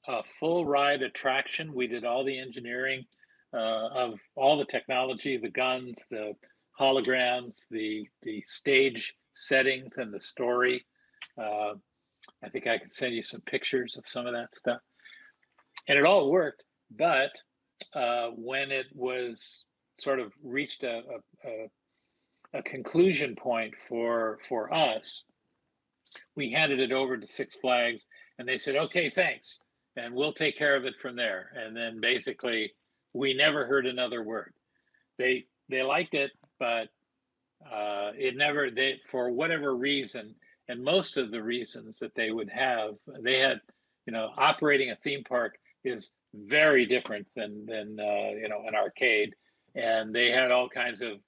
a full ride attraction. We did all the engineering. uh, of all the technology, the guns, the holograms, the the stage settings, and the story. Uh, I think I can send you some pictures of some of that stuff, and it all worked. But uh, when it was sort of reached a, a, a a conclusion point for for us we handed it over to six flags and they said okay thanks and we'll take care of it from there and then basically we never heard another word they they liked it but uh, it never they for whatever reason and most of the reasons that they would have they had you know operating a theme park is very different than than uh, you know an arcade and they had all kinds of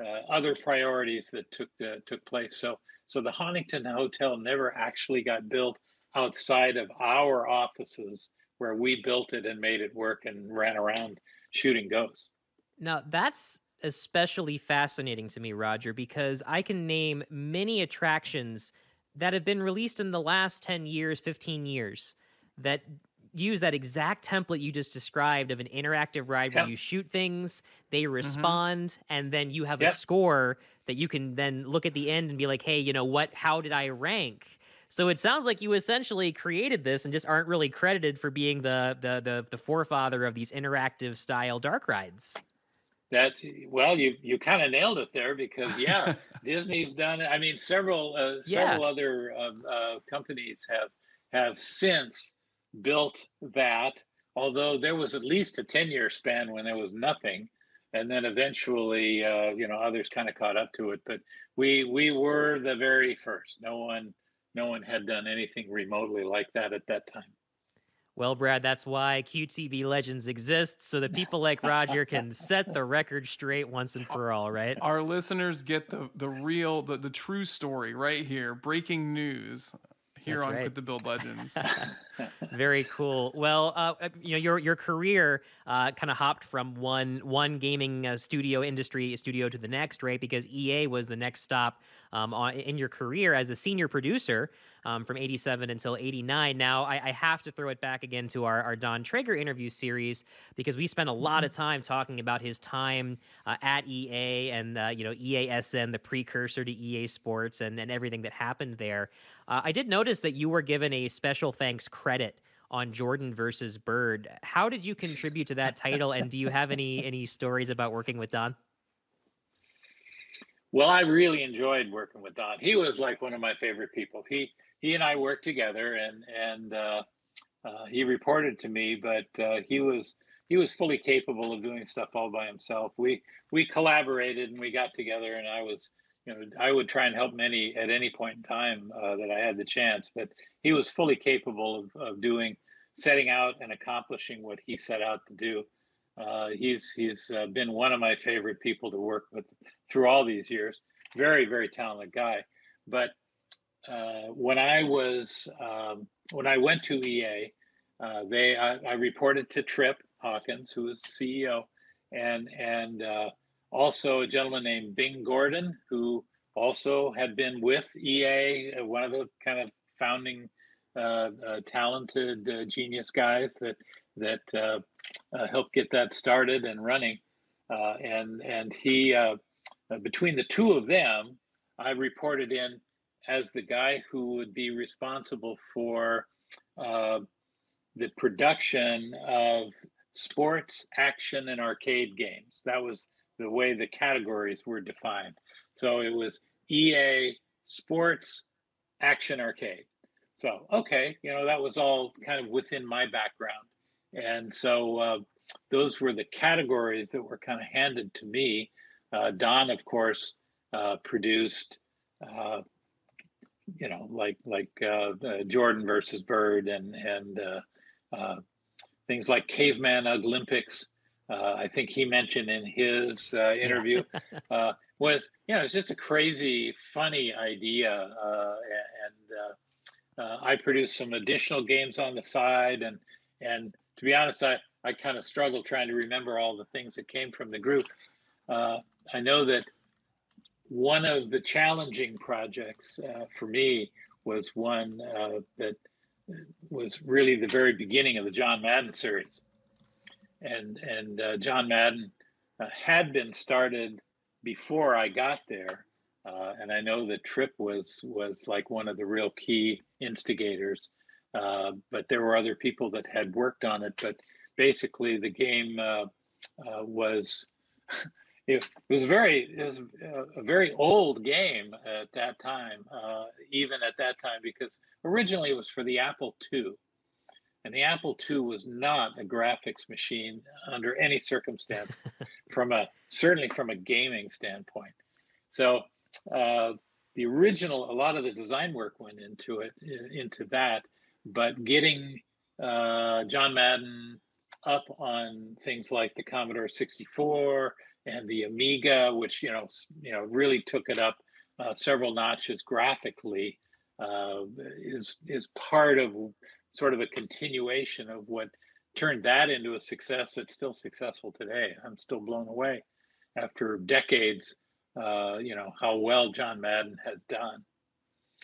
uh, other priorities that took the, took place. So so the Hauntington Hotel never actually got built outside of our offices where we built it and made it work and ran around shooting ghosts. Now that's especially fascinating to me, Roger, because I can name many attractions that have been released in the last 10 years, 15 years that use that exact template you just described of an interactive ride where you shoot things, they mm-hmm. respond, mm-hmm. and then you have yep. a score that you can then look at the end and be like, hey, you know what? How did I rank? So it sounds like you essentially created this and just aren't really credited for being the the the, the forefather of these interactive style dark rides. That's well, you you kind of nailed it there because yeah, Disney's done it. I mean, several uh, several yeah. other uh, uh, companies have have since built that, although there was at least a 10 year span when there was nothing. And then eventually, uh, you know, others kind of caught up to it. But we we were the very first. No one no one had done anything remotely like that at that time. Well, Brad, that's why QTB Legends exists, so that people like Roger can set the record straight once and for all, right? Our listeners get the the real, the, the true story right here. Breaking news here That's on right. the Build Legends. Very cool. Well, uh, uh, you know your your career uh, kind of hopped from one one gaming uh, studio industry studio to the next, right? Because EA was the next stop um, on, in your career as a senior producer um, from 87 until 89. Now, I, I, have to throw it back again to our, our Don Traeger interview series because we spent a lot of mm-hmm. time talking about his time uh, at EA and, uh, you know, EASN, the precursor to EA Sports and, and everything that happened there. Uh, I did notice that you were given a special thanks credit on Jordan versus Bird. How did you contribute to that title, and do you have any any stories about working with Don? Well, I really enjoyed working with Don. He was like one of my favorite people. He he and I worked together, and and uh, uh, he reported to me, but uh, he was he was fully capable of doing stuff all by himself. We we collaborated and we got together, and I was you know I would try and help many at any point in time uh, that I had the chance, but he was fully capable of of doing setting out and accomplishing what he set out to do. Uh, he's he's uh, been one of my favorite people to work with through all these years. Very very talented guy, but uh, when I was um, when I went to EA, uh, they I, I, reported to Trip Hawkins, who was CEO, and and uh, also a gentleman named Bing Gordon, who also had been with EA, uh, one of the kind of founding uh, talented genius guys that that helped get that started and running, and and he between the two of them, I reported in as the guy who would be responsible for uh, the production of sports, action, and arcade games. That was the way the categories were defined. So it was EA, sports, action, arcade. So, okay, you know, that was all kind of within my background. And so uh, those were the categories that were kind of handed to me. Uh, Don, of course, uh, produced uh, you know, like like uh, uh, Jordan versus Bird and and uh, uh things like Caveman Olympics. Uh, I think he mentioned in his uh, interview was you know it's just a crazy, funny idea, and I produced some additional games on the side, and and to be honest, I I kind of struggle trying to remember all the things that came from the group. I know that one of the challenging projects uh, for me was one uh, that was really the very beginning of the John Madden series. and and uh, John Madden uh, had been started before I got there, uh, and I know that Trip was was like one of the real key instigators. Uh, but there were other people that had worked on it. But basically, the game was. It was very it was a very old game at that time, uh, even at that time, because originally it was for the Apple II, and the Apple II was not a graphics machine under any circumstance, from a certainly from a gaming standpoint. So uh, the original, a lot of the design work went into it, into that, but getting uh, John Madden up on things like the Commodore 64 and the Amiga, which you know, you know, really took it up uh, several notches graphically, uh, is is part of sort of a continuation of what turned that into a success that's still successful today. I'm still blown away after decades uh, you know how well John Madden has done.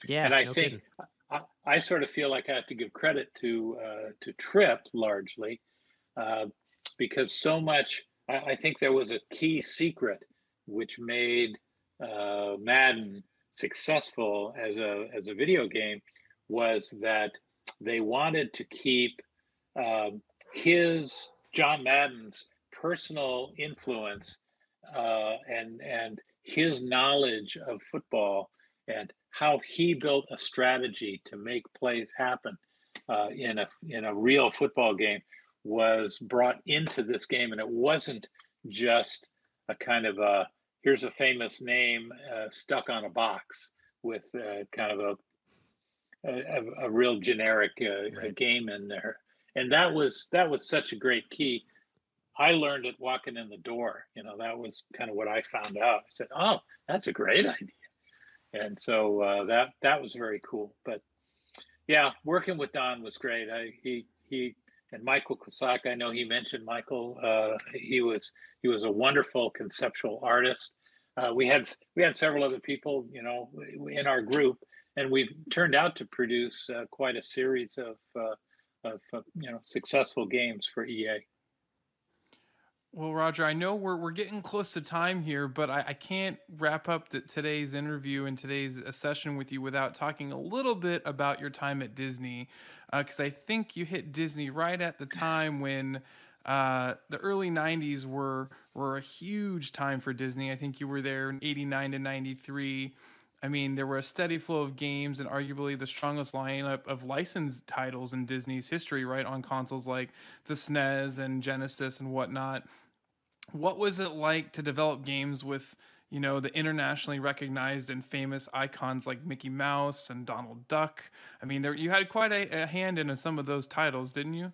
Yeah, and I no think I, I, sort of feel like I have to give credit to uh, to Trip largely uh, because so much. I, I, think there was a key secret which made uh, Madden successful as a as a video game was that they wanted to keep um, his John Madden's personal influence uh, and and his knowledge of football and how he built a strategy to make plays happen uh, in a in a real football game was brought into this game, and it wasn't just a kind of a here's a famous name uh, stuck on a box with uh, kind of a a, a real generic uh, right. game in there, and that was that was such a great key I learned it walking in the door. You know, that was kind of what I found out. I said, "Oh, that's a great idea," and so uh, that that was very cool. But yeah, working with Don was great. I, he he and Michael Klasak. I know he mentioned Michael. Uh, he was he was a wonderful conceptual artist. Uh, we had we had several other people, you know, in our group, and we've turned out to produce uh, quite a series of uh, of uh, you know successful games for EA. Well, Roger, I know we're we're getting close to time here, but I, I can't wrap up the, today's interview and today's uh, session with you without talking a little bit about your time at Disney, because uh, I think you hit Disney right at the time when uh, the early '90s were were a huge time for Disney. I think you were there in '89 to '93. I mean, there were a steady flow of games and arguably the strongest lineup of licensed titles in Disney's history, right? On consoles like the SNES and Genesis and whatnot what was it like to develop games with you know the internationally recognized and famous icons like Mickey Mouse and Donald Duck? I mean, there you had quite a, a hand in some of those titles, didn't you?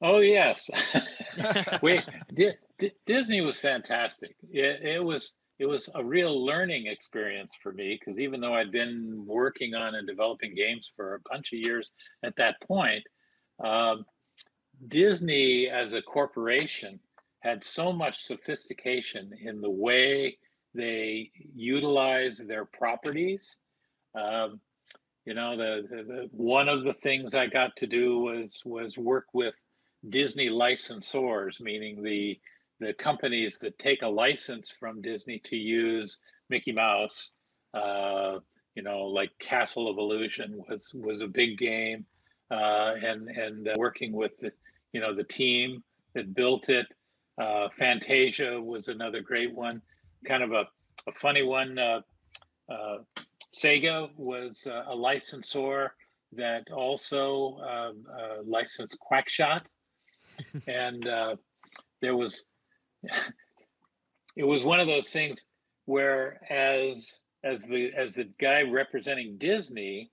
Oh yes, we D- D- Disney was fantastic. It, it, was it was a real learning experience for me because even though I'd been working on and developing games for a bunch of years at that point, um, Disney as a corporation had so much sophistication in the way they utilize their properties. Um, you know, the, the, the, one of the things I got to do was was work with Disney licensors, meaning the the companies that take a license from Disney to use Mickey Mouse. Uh, you know, like Castle of Illusion was was a big game, uh, and and uh, working with the you know the team that built it uh, Fantasia was another great one, kind of a, a funny one. Uh, uh, Sega was uh, a licensor that also um, uh, licensed Quackshot, and uh, there was it was one of those things where as as the as the guy representing Disney,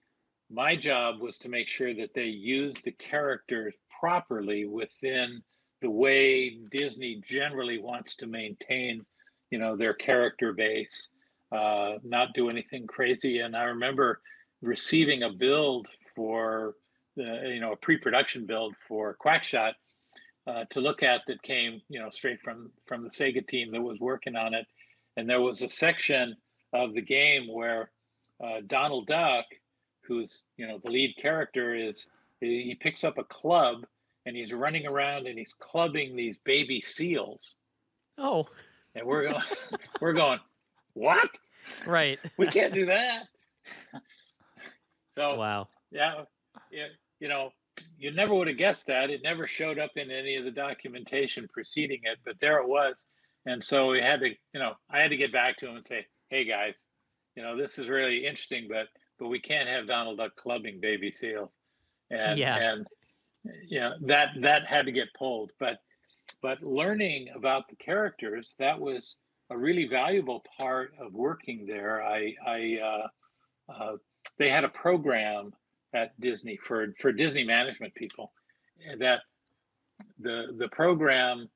my job was to make sure that they used the characters properly within the way Disney generally wants to maintain, you know, their character base, uh, not do anything crazy. And I remember receiving a build for, the, you know, a pre-production build for Quackshot uh, to look at that came, you know, straight from from the Sega team that was working on it. And there was a section of the game where uh, Donald Duck, who's you know the lead character, is he picks up a club and he's running around and he's clubbing these baby seals. Oh, and we're going, we're going, what? Right. we can't do that. so wow. Yeah, yeah, you know, you never would have guessed that. It never showed up in any of the documentation preceding it, but there it was. And so we had to, you know, I had to get back to him and say, "Hey guys, you know, this is really interesting, but but we can't have Donald Duck clubbing baby seals." And yeah. and know, that that had to get pulled. But but learning about the characters, that was a really valuable part of working there. I I uh, uh, they had a program at Disney for for Disney management people that the the program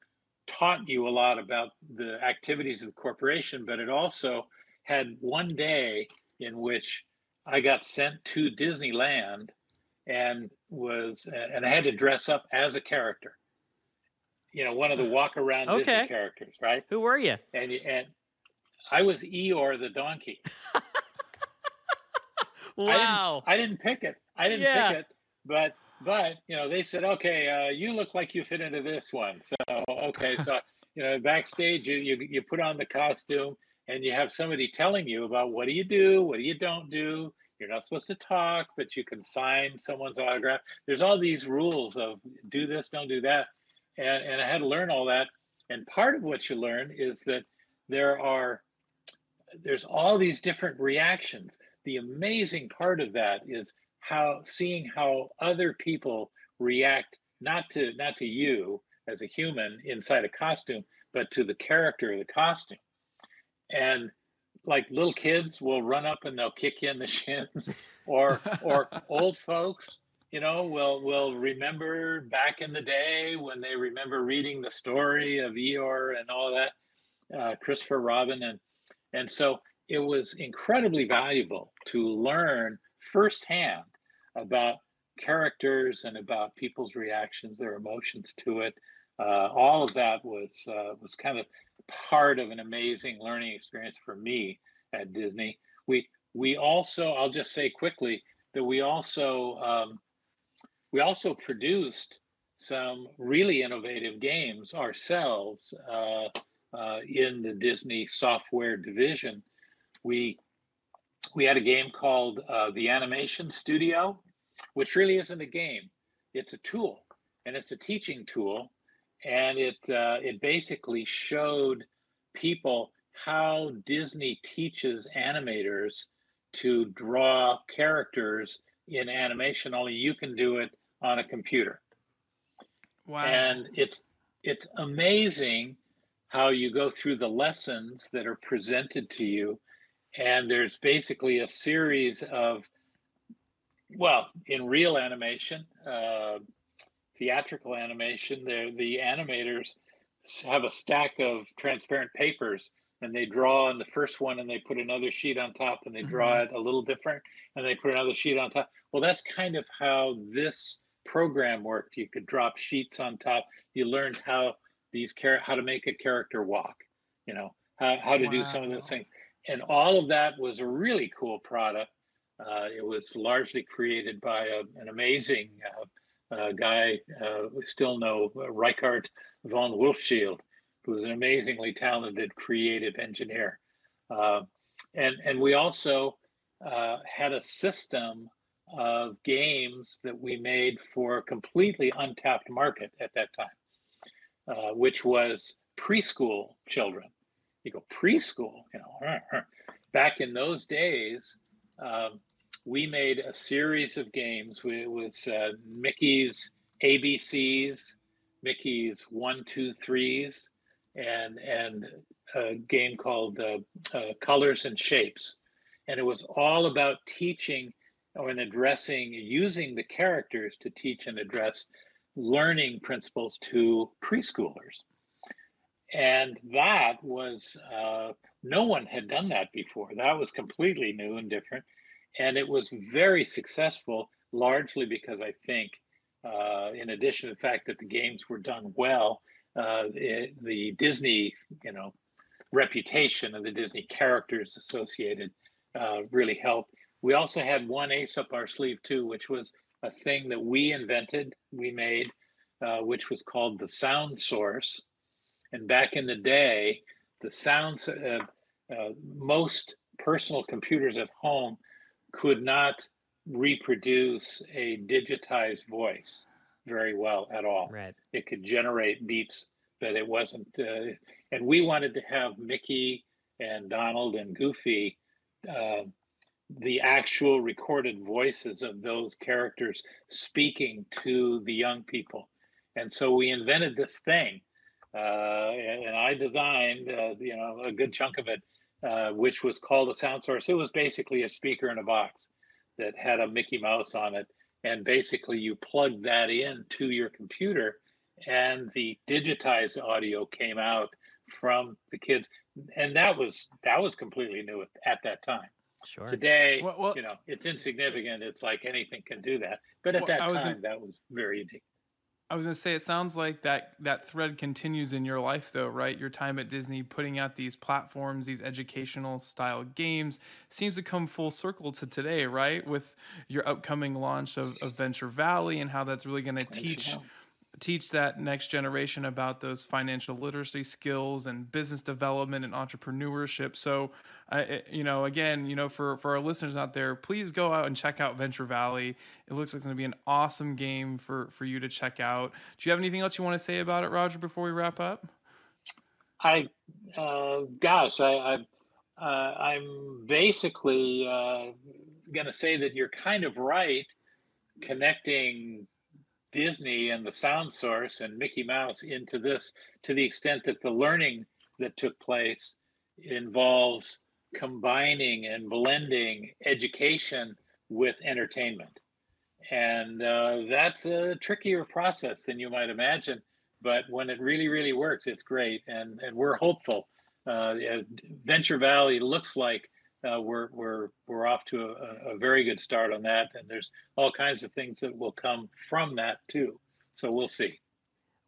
taught you a lot about the activities of the corporation, but it also had one day in which I got sent to Disneyland and was and I had to dress up as a character. You know, one of the walk around okay. Disney characters, right? Who were you? And and I was Eeyore the donkey. wow. I didn't, I didn't, pick it. I didn't yeah. pick it, but but you know they said, okay, uh, you look like you fit into this one. So okay, so you know backstage you, you you put on the costume and you have somebody telling you about what do you do, what do you don't do. You're not supposed to talk, but you can sign someone's autograph. There's all these rules of do this, don't do that, and and I had to learn all that. And part of what you learn is that there are there's all these different reactions the amazing part of that is how seeing how other people react not to not to you as a human inside a costume but to the character of the costume and like little kids will run up and they'll kick you in the shins or or old folks you know will will remember back in the day when they remember reading the story of Eeyore and all that uh, Christopher Robin and and so it was incredibly valuable to learn firsthand about characters and about people's reactions, their emotions to it. Uh, all of that was uh, was kind of part of an amazing learning experience for me at Disney. We we also I'll just say quickly that we also um, we also produced some really innovative games ourselves uh, uh in the Disney software division we we had a game called uh, the Animation Studio, which really isn't a game; it's a tool, and it's a teaching tool, and it uh, it basically showed people how Disney teaches animators to draw characters in animation. Only you can do it on a computer. Wow! And it's it's amazing how you go through the lessons that are presented to you and there's basically a series of well in real animation uh, theatrical animation the animators have a stack of transparent papers and they draw on the first one and they put another sheet on top and they draw mm-hmm. it a little different and they put another sheet on top well that's kind of how this program worked you could drop sheets on top you learned how these char- how to make a character walk you know how, how to wow. do some of those things and all of that was a really cool product. Uh, it was largely created by a, an amazing uh, uh, guy uh, we still know, uh, Reichart von Wolfsheild, who was an amazingly talented creative engineer. Uh, and, and we also had a system of games that we made for a completely untapped market at that time, uh, which was preschool children you go preschool, you know, back in those days, um, we made a series of games. It was uh, Mickey's ABCs, Mickey's one, two, threes, and and a game called uh, uh, Colors and Shapes, and it was all about teaching or addressing using the characters to teach and address learning principles to preschoolers. And that was uh, no one had done that before. That was completely new and different and it was very successful largely because i think uh, in addition to the fact that the games were done well uh, it, the disney you know reputation of the disney characters associated uh, really helped we also had one ace up our sleeve too which was a thing that we invented we made uh, which was called the Sound Source. And back in the day, the sounds, uh, uh, most personal computers at home could not reproduce a digitized voice very well at all. Right. It could generate beeps, but it wasn't. Uh, and we wanted to have Mickey and Donald and Goofy, uh, the actual recorded voices of those characters speaking to the young people. And so we invented this thing, uh, and, and, I designed, uh, you know, a good chunk of it, uh, which was called a sound source. It was basically a speaker in a box that had a Mickey Mouse on it, and basically you plug that in to your computer, and the digitized audio came out from the kids, and that was that was completely new at, at that time. Sure. Today, well, well, you know, it's insignificant. It's like anything can do that, but at well, that time, gonna, that was very unique. I was going to say, it sounds like that that thread continues in your life, though, right? Your time at Disney, putting out these platforms, these educational style games, seems to come full circle to today, right? With your upcoming launch of, of Venture Valley and how that's really going to teach teach that next generation about those financial literacy skills and business development and entrepreneurship. So, uh, you know, again, you know, for for our listeners out there, please go out and check out Venture Valley. It looks like it's going to be an awesome game for for you to check out. Do you have anything else you want to say about it, Roger? Before we wrap up, I, uh, gosh, I, I uh, I'm basically uh, going to say that you're kind of right, connecting Disney and the sound source and Mickey Mouse into this to the extent that the learning that took place involves combining and blending education with entertainment. And uh, that's a trickier process than you might imagine. But when it really, really works, it's great. And, and we're hopeful. Uh, Venture Valley looks like uh, we're we're we're off to a, a, very good start on that, and there's all kinds of things that will come from that too. So we'll see.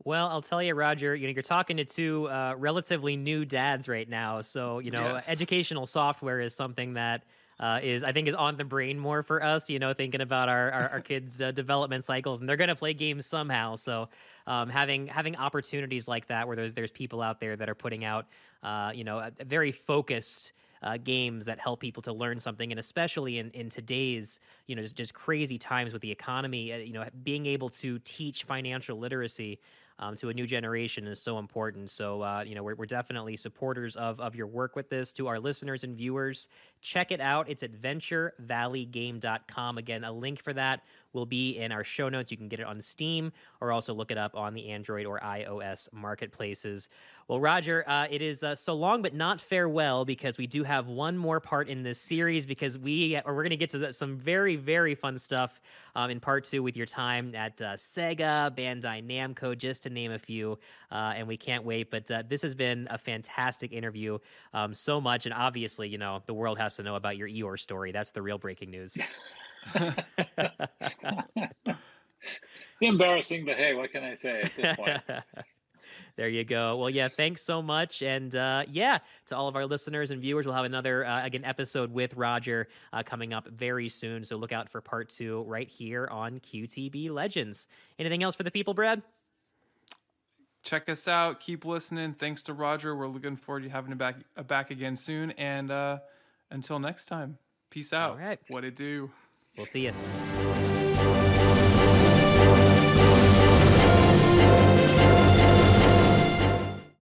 Well, I'll tell you, Roger. You know, you're talking to two uh, relatively new dads right now, so you know, yes. educational software is something that uh, is I think is on the brain more for us. You know, thinking about our our, our kids' uh, development cycles, and they're going to play games somehow. So, um, having having opportunities like that, where there's there's people out there that are putting out, uh, you know, a, a very focused uh, games that help people to learn something, and especially in in today's you know just, just crazy times with the economy, uh, you know, being able to teach financial literacy um, to a new generation is so important. So, uh, you know, we're, we're definitely supporters of, of your work with this. To our listeners and viewers, check it out. It's at venturevalleygame.com. Again, a link for that will be in our show notes. You can get it on Steam or also look it up on the Android or iOS marketplaces. Well, Roger, uh, it is uh, so long but not farewell because we do have one more part in this series because we or we're going to get to some very very fun stuff um, in part two with your time at uh, Sega, Bandai Namco, just to name a few, uh, and we can't wait. But uh, this has been a fantastic interview, um, so much, and obviously, you know, the world has to know about your Eeyore story. That's the real breaking news. Embarrassing, but hey, what can I say at this point? there you go. Well, yeah, thanks so much. And uh, yeah, to all of our listeners and viewers, we'll have another, uh, again, episode with Roger uh, coming up very soon. So look out for part two right here on QTB Legends. Anything else for the people, Brad? Check us out. Keep listening. Thanks to Roger. We're looking forward to having him back, uh, back again soon. And uh, until next time, peace out. All right. What it do? We'll see you.